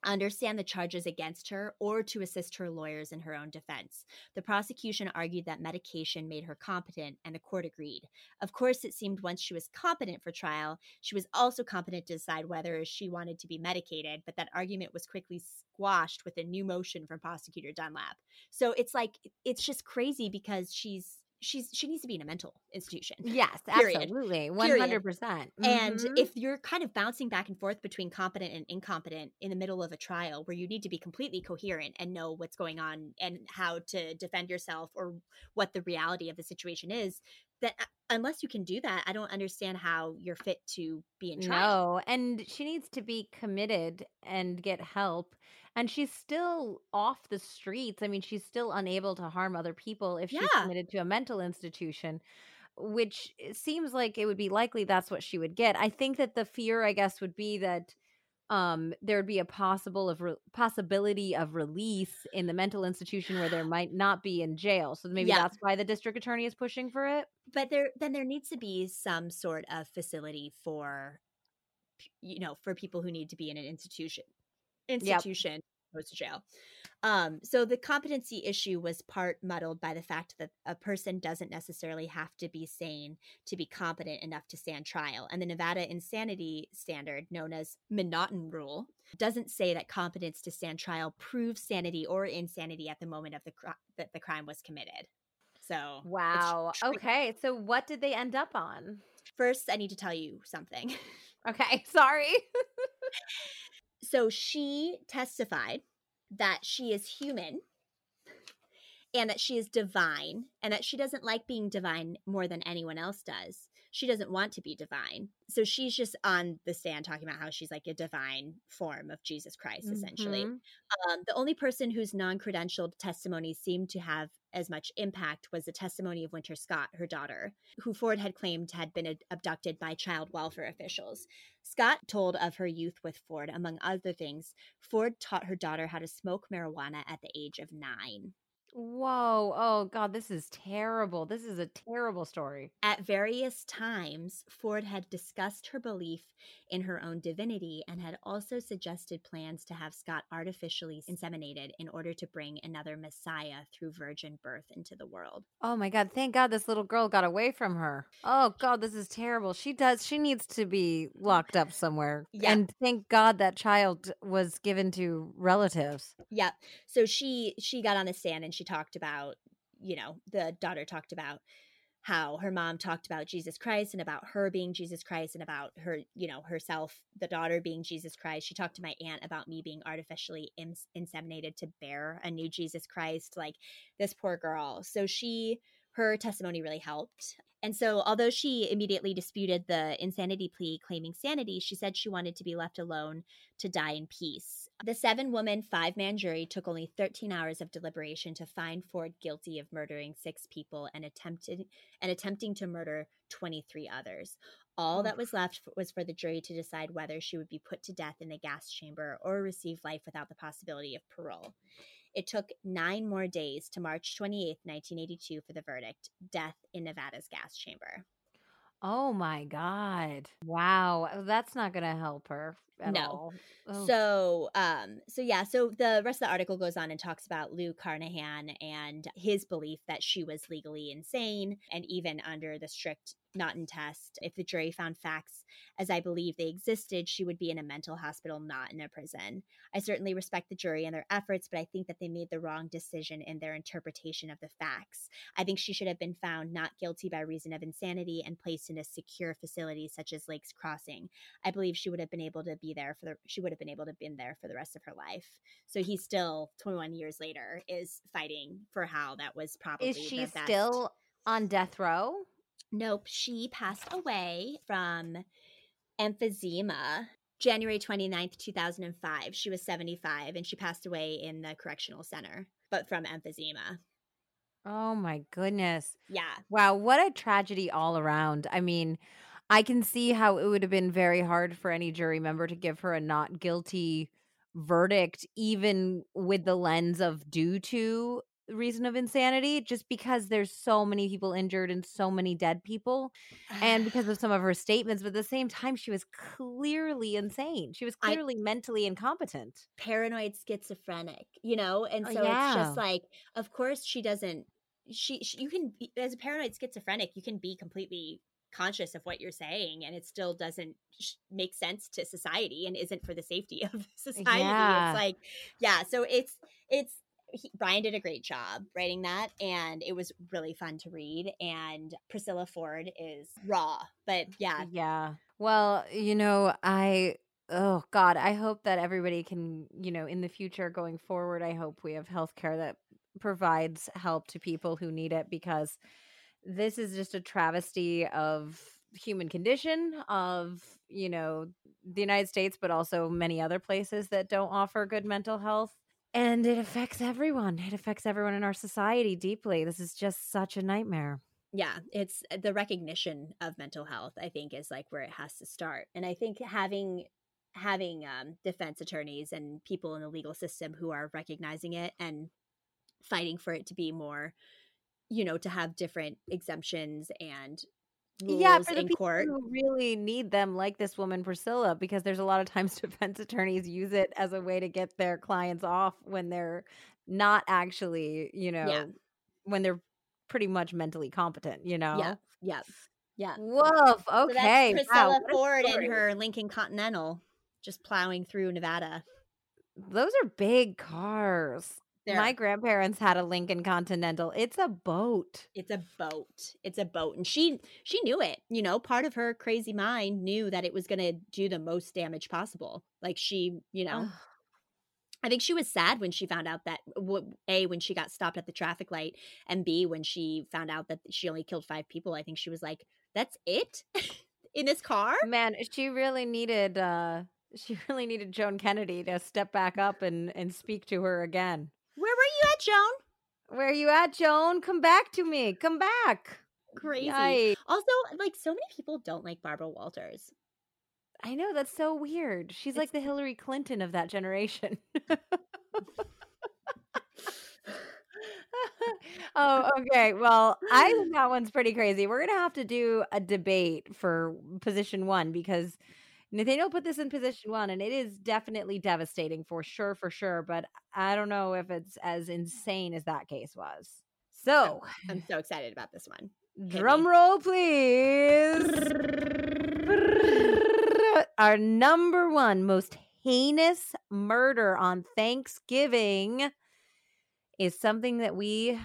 understand the charges against her or to assist her lawyers in her own defense. The prosecution argued that medication made her competent, and the court agreed. Of course, it seemed once she was competent for trial, she was also competent to decide whether she wanted to be medicated, but that argument was quickly squashed with a new motion from prosecutor Dunlap. So it's like it's just crazy because she's she's she needs to be in a mental institution. Yes, Period. absolutely. 100%. And Mhm. if you're kind of bouncing back and forth between competent and incompetent in the middle of a trial where you need to be completely coherent and know what's going on and how to defend yourself or what the reality of the situation is, that uh, unless you can do that, I don't understand how you're fit to be in trial. No, and she needs to be committed and get help. And she's still off the streets. I mean, she's still unable to harm other people if she's Yeah. committed to a mental institution, which seems like it would be likely that's what she would get. I think that the fear, I guess, would be that um there would be a possible of re- possibility of release in the mental institution where there [sighs] might not be in jail. So maybe Yeah. that's why the district attorney is pushing for it. But there then there needs to be some sort of facility for you know, for people who need to be in an institution institution opposed to jail. Um, so the competency issue was part muddled by the fact that a person doesn't necessarily have to be sane to be competent enough to stand trial. And the Nevada insanity standard, known as M'Naghten rule, doesn't say that competence to stand trial proves sanity or insanity at the moment of the cri- that the crime was committed. So Wow. Okay. So what did they end up on? First, I need to tell you something. Okay. [laughs] Sorry. [laughs] So she testified that she is human and that she is divine and that she doesn't like being divine more than anyone else does. She doesn't want to be divine. So she's just on the stand talking about how she's like a divine form of Jesus Christ, essentially. Mhm. Um, the only person whose non credentialed testimony seemed to have as much impact was the testimony of Winter Scott, her daughter, who Ford had claimed had been ad- abducted by child welfare officials. Scott told of her youth with Ford. Among other things, Ford taught her daughter how to smoke marijuana at the age of nine. Whoa. Oh, God. This is terrible. This is a terrible story. At various times, Ford had discussed her belief in her own divinity and had also suggested plans to have Scott artificially inseminated in order to bring another Messiah through virgin birth into the world. Oh, my God. Thank God this little girl got away from her. Oh, God. This is terrible. She does. She needs to be locked up somewhere. Yeah. And thank God that child was given to relatives. Yep. So she she got on the stand and she talked about, you know, the daughter talked about how her mom talked about Jesus Christ and about her being Jesus Christ and about her, you know, herself, the daughter being Jesus Christ. She talked to my aunt about me being artificially ins- inseminated to bear a new Jesus Christ, like this poor girl. So she her testimony really helped. And so, although she immediately disputed the insanity plea claiming sanity, she said she wanted to be left alone to die in peace. The seven woman, five man jury took only 13 hours of deliberation to find Ford guilty of murdering six people and attempted and attempting to murder 23 others. All that was left was for the jury to decide whether she would be put to death in the gas chamber or receive life without the possibility of parole. It took nine more days to March 28th, 1982, for the verdict death in Nevada's gas chamber. Oh, my God. Wow. That's not going to help her at No. all. Oh. So, um, so yeah, so the rest of the article goes on and talks about Lou Carnahan and his belief that she was legally insane, and even under the strict M'Naghten test. If the jury found facts as I believe they existed, she would be in a mental hospital, not in a prison. I certainly respect the jury and their efforts, but I think that they made the wrong decision in their interpretation of the facts. I think she should have been found not guilty by reason of insanity and placed in a secure facility such as Lakes Crossing. I believe she would have been able to be there for the she would have been able to have been there for the rest of her life. So he still 21 years later is fighting for how that was probably Is she still on death row? Nope, she passed away from emphysema January 29th, 2005. She was 75 and she passed away in the correctional center, but from emphysema. Oh my goodness. Yeah. Wow, what a tragedy all around. I mean, I can see how it would have been very hard for any jury member to give her a not guilty verdict, even with the lens of due to reason of insanity, just because there's so many people injured and so many dead people, and because of [sighs] some of her statements. But at the same time, she was clearly insane. She was I- clearly mentally incompetent. paranoid schizophrenic, you know? And Oh, so it's just like, of course, she doesn't, she, she, you can, be, as a paranoid schizophrenic, you can be completely conscious of what you're saying and it still doesn't sh- make sense to society and isn't for the safety [laughs] of society. Yeah. It's like, yeah. So it's, it's, he, Brian did a great job writing that, and it was really fun to read. And Priscilla Ford is raw, but yeah, Yeah. Well, you know, I oh god, I hope that everybody can, you know, in the future going forward, I hope we have healthcare that provides help to people who need it because this is just a travesty of human condition of, you know, the United States but also many other places that don't offer good mental health. And it affects everyone. It affects everyone in our society deeply. This is just such a nightmare. yeah it's uh, the recognition of mental health i think is like where it has to start and i think having having um, defense attorneys and people in the legal system who are recognizing it and fighting for it to be more you know to have different exemptions and rules yeah, for the in people court who really need them, like this woman Priscilla, because there's a lot of times [laughs] defense attorneys use it as a way to get their clients off when they're not actually, you know, when they're pretty much mentally competent. You know. yeah Yes. yeah Woof. so Okay. that's priscilla a ford in her lincoln continental just plowing through nevada Those are big cars. They're- My grandparents had a Lincoln Continental. It's a boat. it's a boat it's a boat and she she knew it you know part of her crazy mind knew that it was going to do the most damage possible like she you know Ugh. i think she was sad when she found out that a when she got stopped at the traffic light and b when she found out that she only killed five people i think she was like that's it [laughs] in this car Man, she really needed uh she [laughs] really needed Joan Kennedy to step back up and and speak to her again. Where you at joan Where are you at, Joan? Come back to me. Come back. crazy Yikes. also like so many people don't like barbara walters I know that's so weird. She's like the Hillary Clinton of that generation. [laughs] oh, okay. Well, I think that one's pretty crazy. We're gonna have to do a debate for position one because Nathaniel put this in mm. position one, and it is definitely devastating for sure, for sure. But I don't know if it's as insane as that case was. So, i'm [sighs] so excited about this one drum roll, please. [laughs] Our number one most heinous murder on Thanksgiving is something that we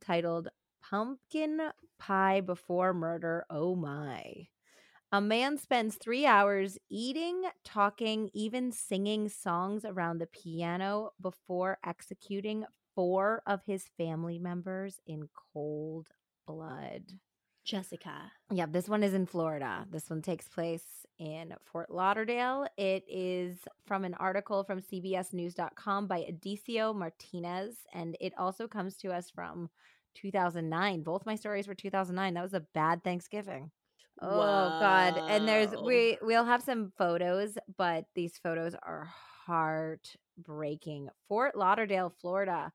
titled Pumpkin Pie Before Murder. Oh my. A man spends three hours eating, talking, even singing songs around the piano before executing four of his family members in cold blood. jessica Yeah, this one is in Florida. This one takes place in Fort Lauderdale. It is from an article from CBSNews.com by Edecio Martinez, and it also comes to us from 2009. Both my stories were 2009. That was a bad Thanksgiving. Oh God! And there's we we'll have some photos, but these photos are heartbreaking. Fort Lauderdale, Florida.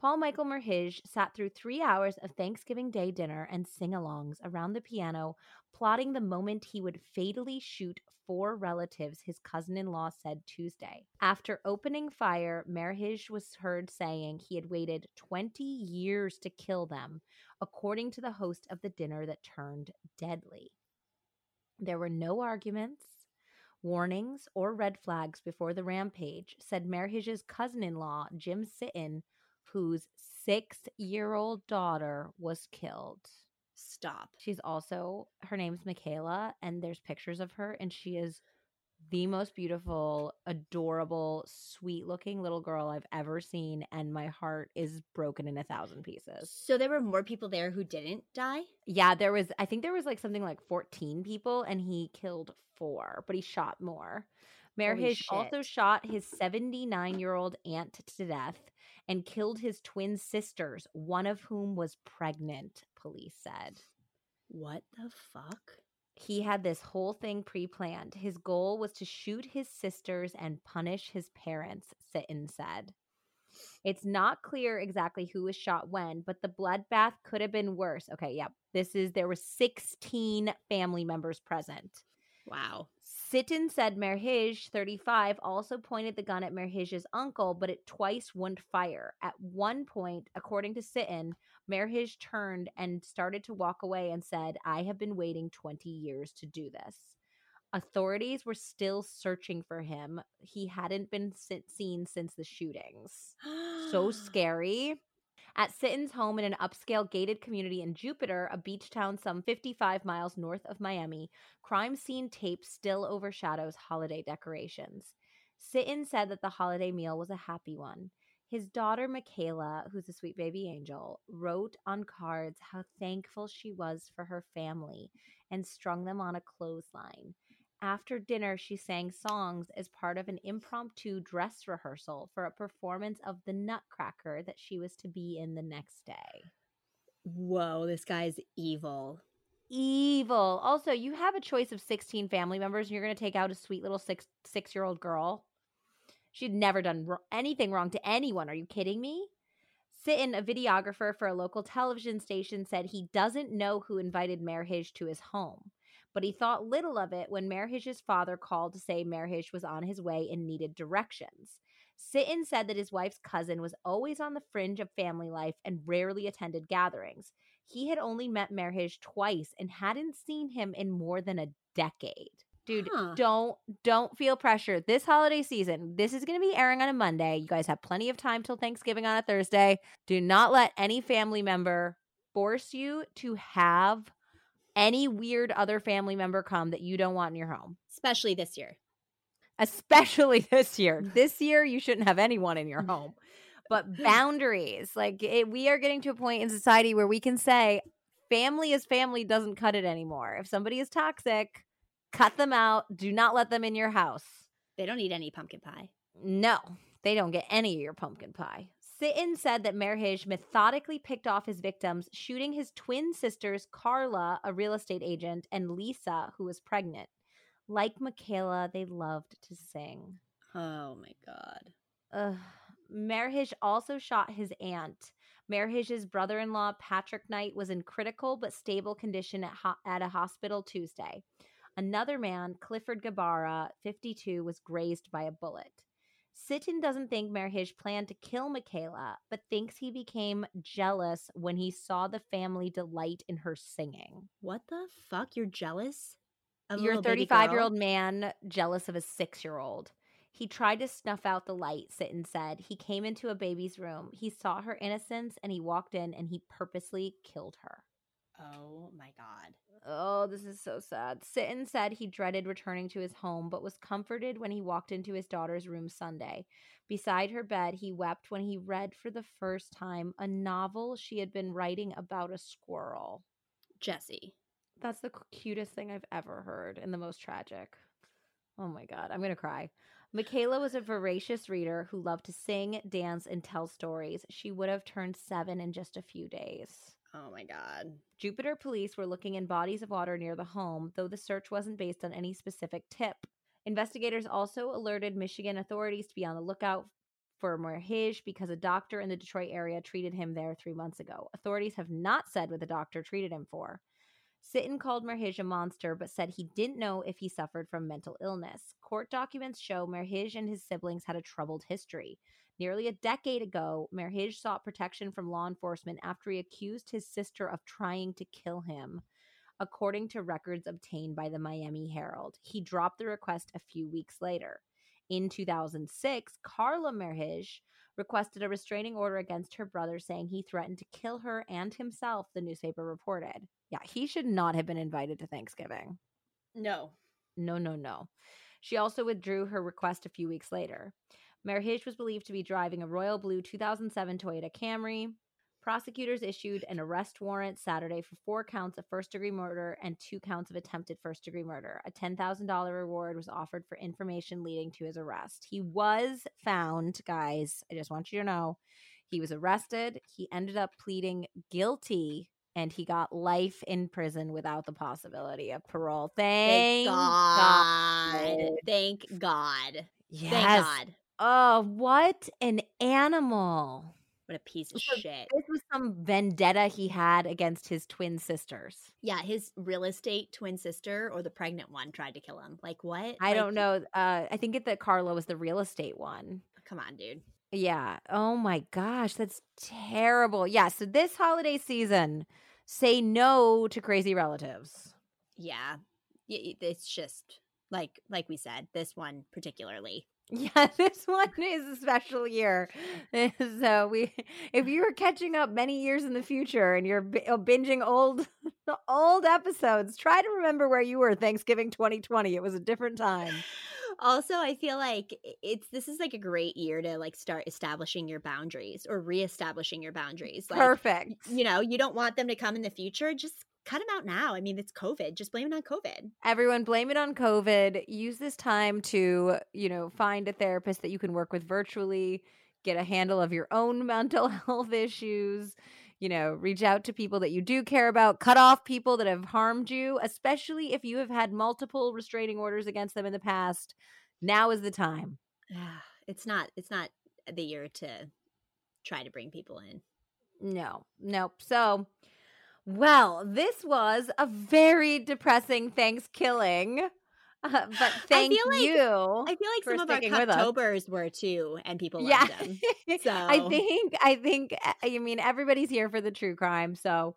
Paul Michael Merhige sat through three hours of Thanksgiving Day dinner and sing alongs around the piano, plotting the moment he would fatally shoot four relatives, his cousin in law said Tuesday. After opening fire, Merhige was heard saying he had waited 20 years to kill them, according to the host of the dinner that turned deadly. There were no arguments, warnings, or red flags before the rampage, said Merhige's cousin in law, Jim Sitton, whose six year old daughter was killed. Stop. She's also, her name's Michaela, and there's pictures of her, and she is the most beautiful, adorable, sweet looking little girl I've ever seen. And my heart is broken in a thousand pieces. So there were more people there who didn't die? Yeah, there was, I think there was like something like 14 people, and he killed four, but he shot more. Merhige also shot his 79 year old aunt to death and killed his twin sisters, one of whom was pregnant, police said. What the fuck? He had this whole thing pre planned. His goal was to shoot his sisters and punish his parents, Sitton said. It's not clear exactly who was shot when, but the bloodbath could have been worse. Okay, yeah. This is there were 16 family members present. Wow. Sitton said Merhige, 35, also pointed the gun at Merhige's uncle, but it twice wouldn't fire. At one point, according to Sitton, Merhige turned and started to walk away and said, I have been waiting 20 years to do this. Authorities were still searching for him. He hadn't been seen since the shootings. so [gasps] scary. At Sitton's home in an upscale gated community in Jupiter, a beach town some 55 miles north of Miami, crime scene tape still overshadows holiday decorations. Sitton said that the holiday meal was a happy one. His daughter, Michaela, who's a sweet baby angel, wrote on cards how thankful she was for her family and strung them on a clothesline. After dinner, she sang songs as part of an impromptu dress rehearsal for a performance of The Nutcracker that she was to be in the next day. Whoa, this guy's evil. Evil. Also, you have a choice of 16 family members and you're going to take out a sweet little 6 6-year-old girl. She'd never done anything wrong to anyone. Are you kidding me? Sitton, a videographer for a local television station, said he doesn't know who invited Merhige to his home but he thought little of it when Merhige's father called to say Merhige was on his way and needed directions. Sitton said that his wife's cousin was always on the fringe of family life and rarely attended gatherings. He had only met Merhige twice and hadn't seen him in more than a decade. Dude, huh. don't don't feel pressure. This holiday season, this is going to be airing on a Monday. You guys have plenty of time till Thanksgiving on a Thursday. Do not let any family member force you to have any weird other family member come that you don't want in your home. Especially this year. Especially [laughs] this year. [laughs] this year, you shouldn't have anyone in your [laughs] home. But boundaries, like it, we are getting to a point in society where we can say family is family doesn't cut it anymore. If somebody is toxic, cut them out. Do not let them in your house. They don't eat any pumpkin pie. No, they don't get any of your pumpkin pie. Sitton said that Merhige methodically picked off his victims, shooting his twin sisters, Carla, a real estate agent, and Lisa, who was pregnant. Like Michaela, they loved to sing. Oh my God. Ugh. Merhige also shot his aunt. Merhige's brother in law, Patrick Knight, was in critical but stable condition at, ho- at a hospital Tuesday. Another man, Clifford Gabara, 52, was grazed by a bullet. Sitton doesn't think Merhige planned to kill Michaela, but thinks he became jealous when he saw the family delight in her singing. What the fuck? You're jealous? You're a 35 year old man jealous of a six year old. He tried to snuff out the light, Sitton said. He came into a baby's room. He saw her innocence and he walked in and he purposely killed her. Oh my God. Oh, this is so sad. Sitton said he dreaded returning to his home, but was comforted when he walked into his daughter's room Sunday. Beside her bed, he wept when he read for the first time a novel she had been writing about a squirrel. Jesse. That's the cutest thing I've ever heard and the most tragic. Oh my God, I'm going to cry. Michaela was a voracious reader who loved to sing, dance, and tell stories. She would have turned seven in just a few days. Oh my God. Jupiter police were looking in bodies of water near the home, though the search wasn't based on any specific tip. Investigators also alerted Michigan authorities to be on the lookout for Merhige because a doctor in the Detroit area treated him there three months ago. Authorities have not said what the doctor treated him for. Sitton called Merhige a monster, but said he didn't know if he suffered from mental illness. Court documents show Merhige and his siblings had a troubled history. Nearly a decade ago, Merhige sought protection from law enforcement after he accused his sister of trying to kill him. According to records obtained by the Miami Herald, he dropped the request a few weeks later. In 2006, Carla Merhige requested a restraining order against her brother, saying he threatened to kill her and himself, the newspaper reported. Yeah, he should not have been invited to Thanksgiving. No. No, no, no. She also withdrew her request a few weeks later. Merhige was believed to be driving a royal blue 2007 Toyota Camry. Prosecutors issued an arrest warrant Saturday for four counts of first degree murder and two counts of attempted first degree murder. A $10,000 reward was offered for information leading to his arrest. He was found, guys. I just want you to know. He was arrested. He ended up pleading guilty and he got life in prison without the possibility of parole. Thank, Thank God. Thank God. Yes. Thank God. Oh, what an animal. What a piece of So shit. This was some vendetta he had against his twin sisters. Yeah, his real estate twin sister or the pregnant one tried to kill him. Like what? I Like, don't know. Uh, I think it, that Carla was the real estate one. Come on, dude. Yeah. Oh my gosh, that's terrible. Yeah. So this holiday season, say no to crazy relatives. Yeah. It's just like like we said, this one particularly. [laughs] Yeah, this one is a special year. [laughs] So we, if you are catching up many years in the future and you're binging old, [laughs] old episodes, try to remember where you were Thanksgiving 2020. It was a different time. Also, I feel like it's this is like a great year to like start establishing your boundaries or reestablishing your boundaries. Like Perfect. you know, you don't want them to come in the future. Just cut them out now. I mean, it's COVID. Just blame it on COVID. Everyone blame it on COVID. Use this time to, you know, find a therapist that you can work with virtually, get a handle of your own [laughs] mental health issues, you know, reach out to people that you do care about, cut off people that have harmed you, especially if you have had multiple restraining orders against them in the past. Now is the time. Ah, it's not. It's not the year to try to bring people in. No, nope. So, well, this was a very depressing Thanksgiving. Uh, but [laughs] thank feel like- you. I feel like some of our. Octobers were too, and people yeah. loved them. [laughs] So I think I think uh, I mean everybody's here for the true crime. So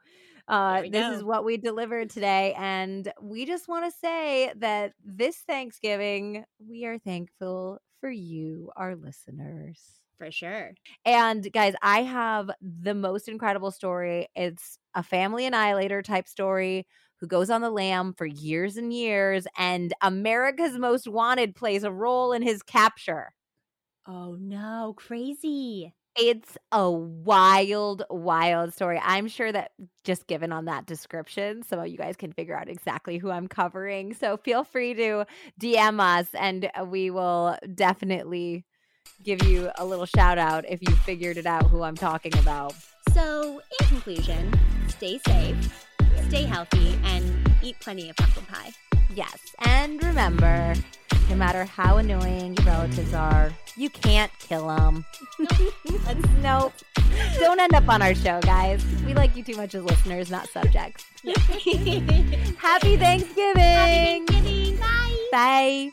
uh this is what we delivered today and we just want to say that this Thanksgiving we are thankful for you our listeners. For sure. And guys, I have the most incredible story. It's a family annihilator type story who goes on the lam for years and years, and America's Most Wanted plays a role in his capture. Oh no, crazy. It's a wild, wild story. I'm sure that just given on that description, some of you guys can figure out exactly who I'm covering. So feel free to DM us and uh, we will definitely give you a little shout out if you figured it out who I'm talking about. So, in conclusion, stay safe, stay mm-hmm. healthy, and eat plenty of pumpkin pie. Yes. And remember, no matter how annoying your relatives are, you can't kill them. [laughs] Nope. Don't end up on our show, guys. We like you too much as listeners, not subjects. Happy [laughs] Happy Thanksgiving. Thanksgiving. Bye. Bye.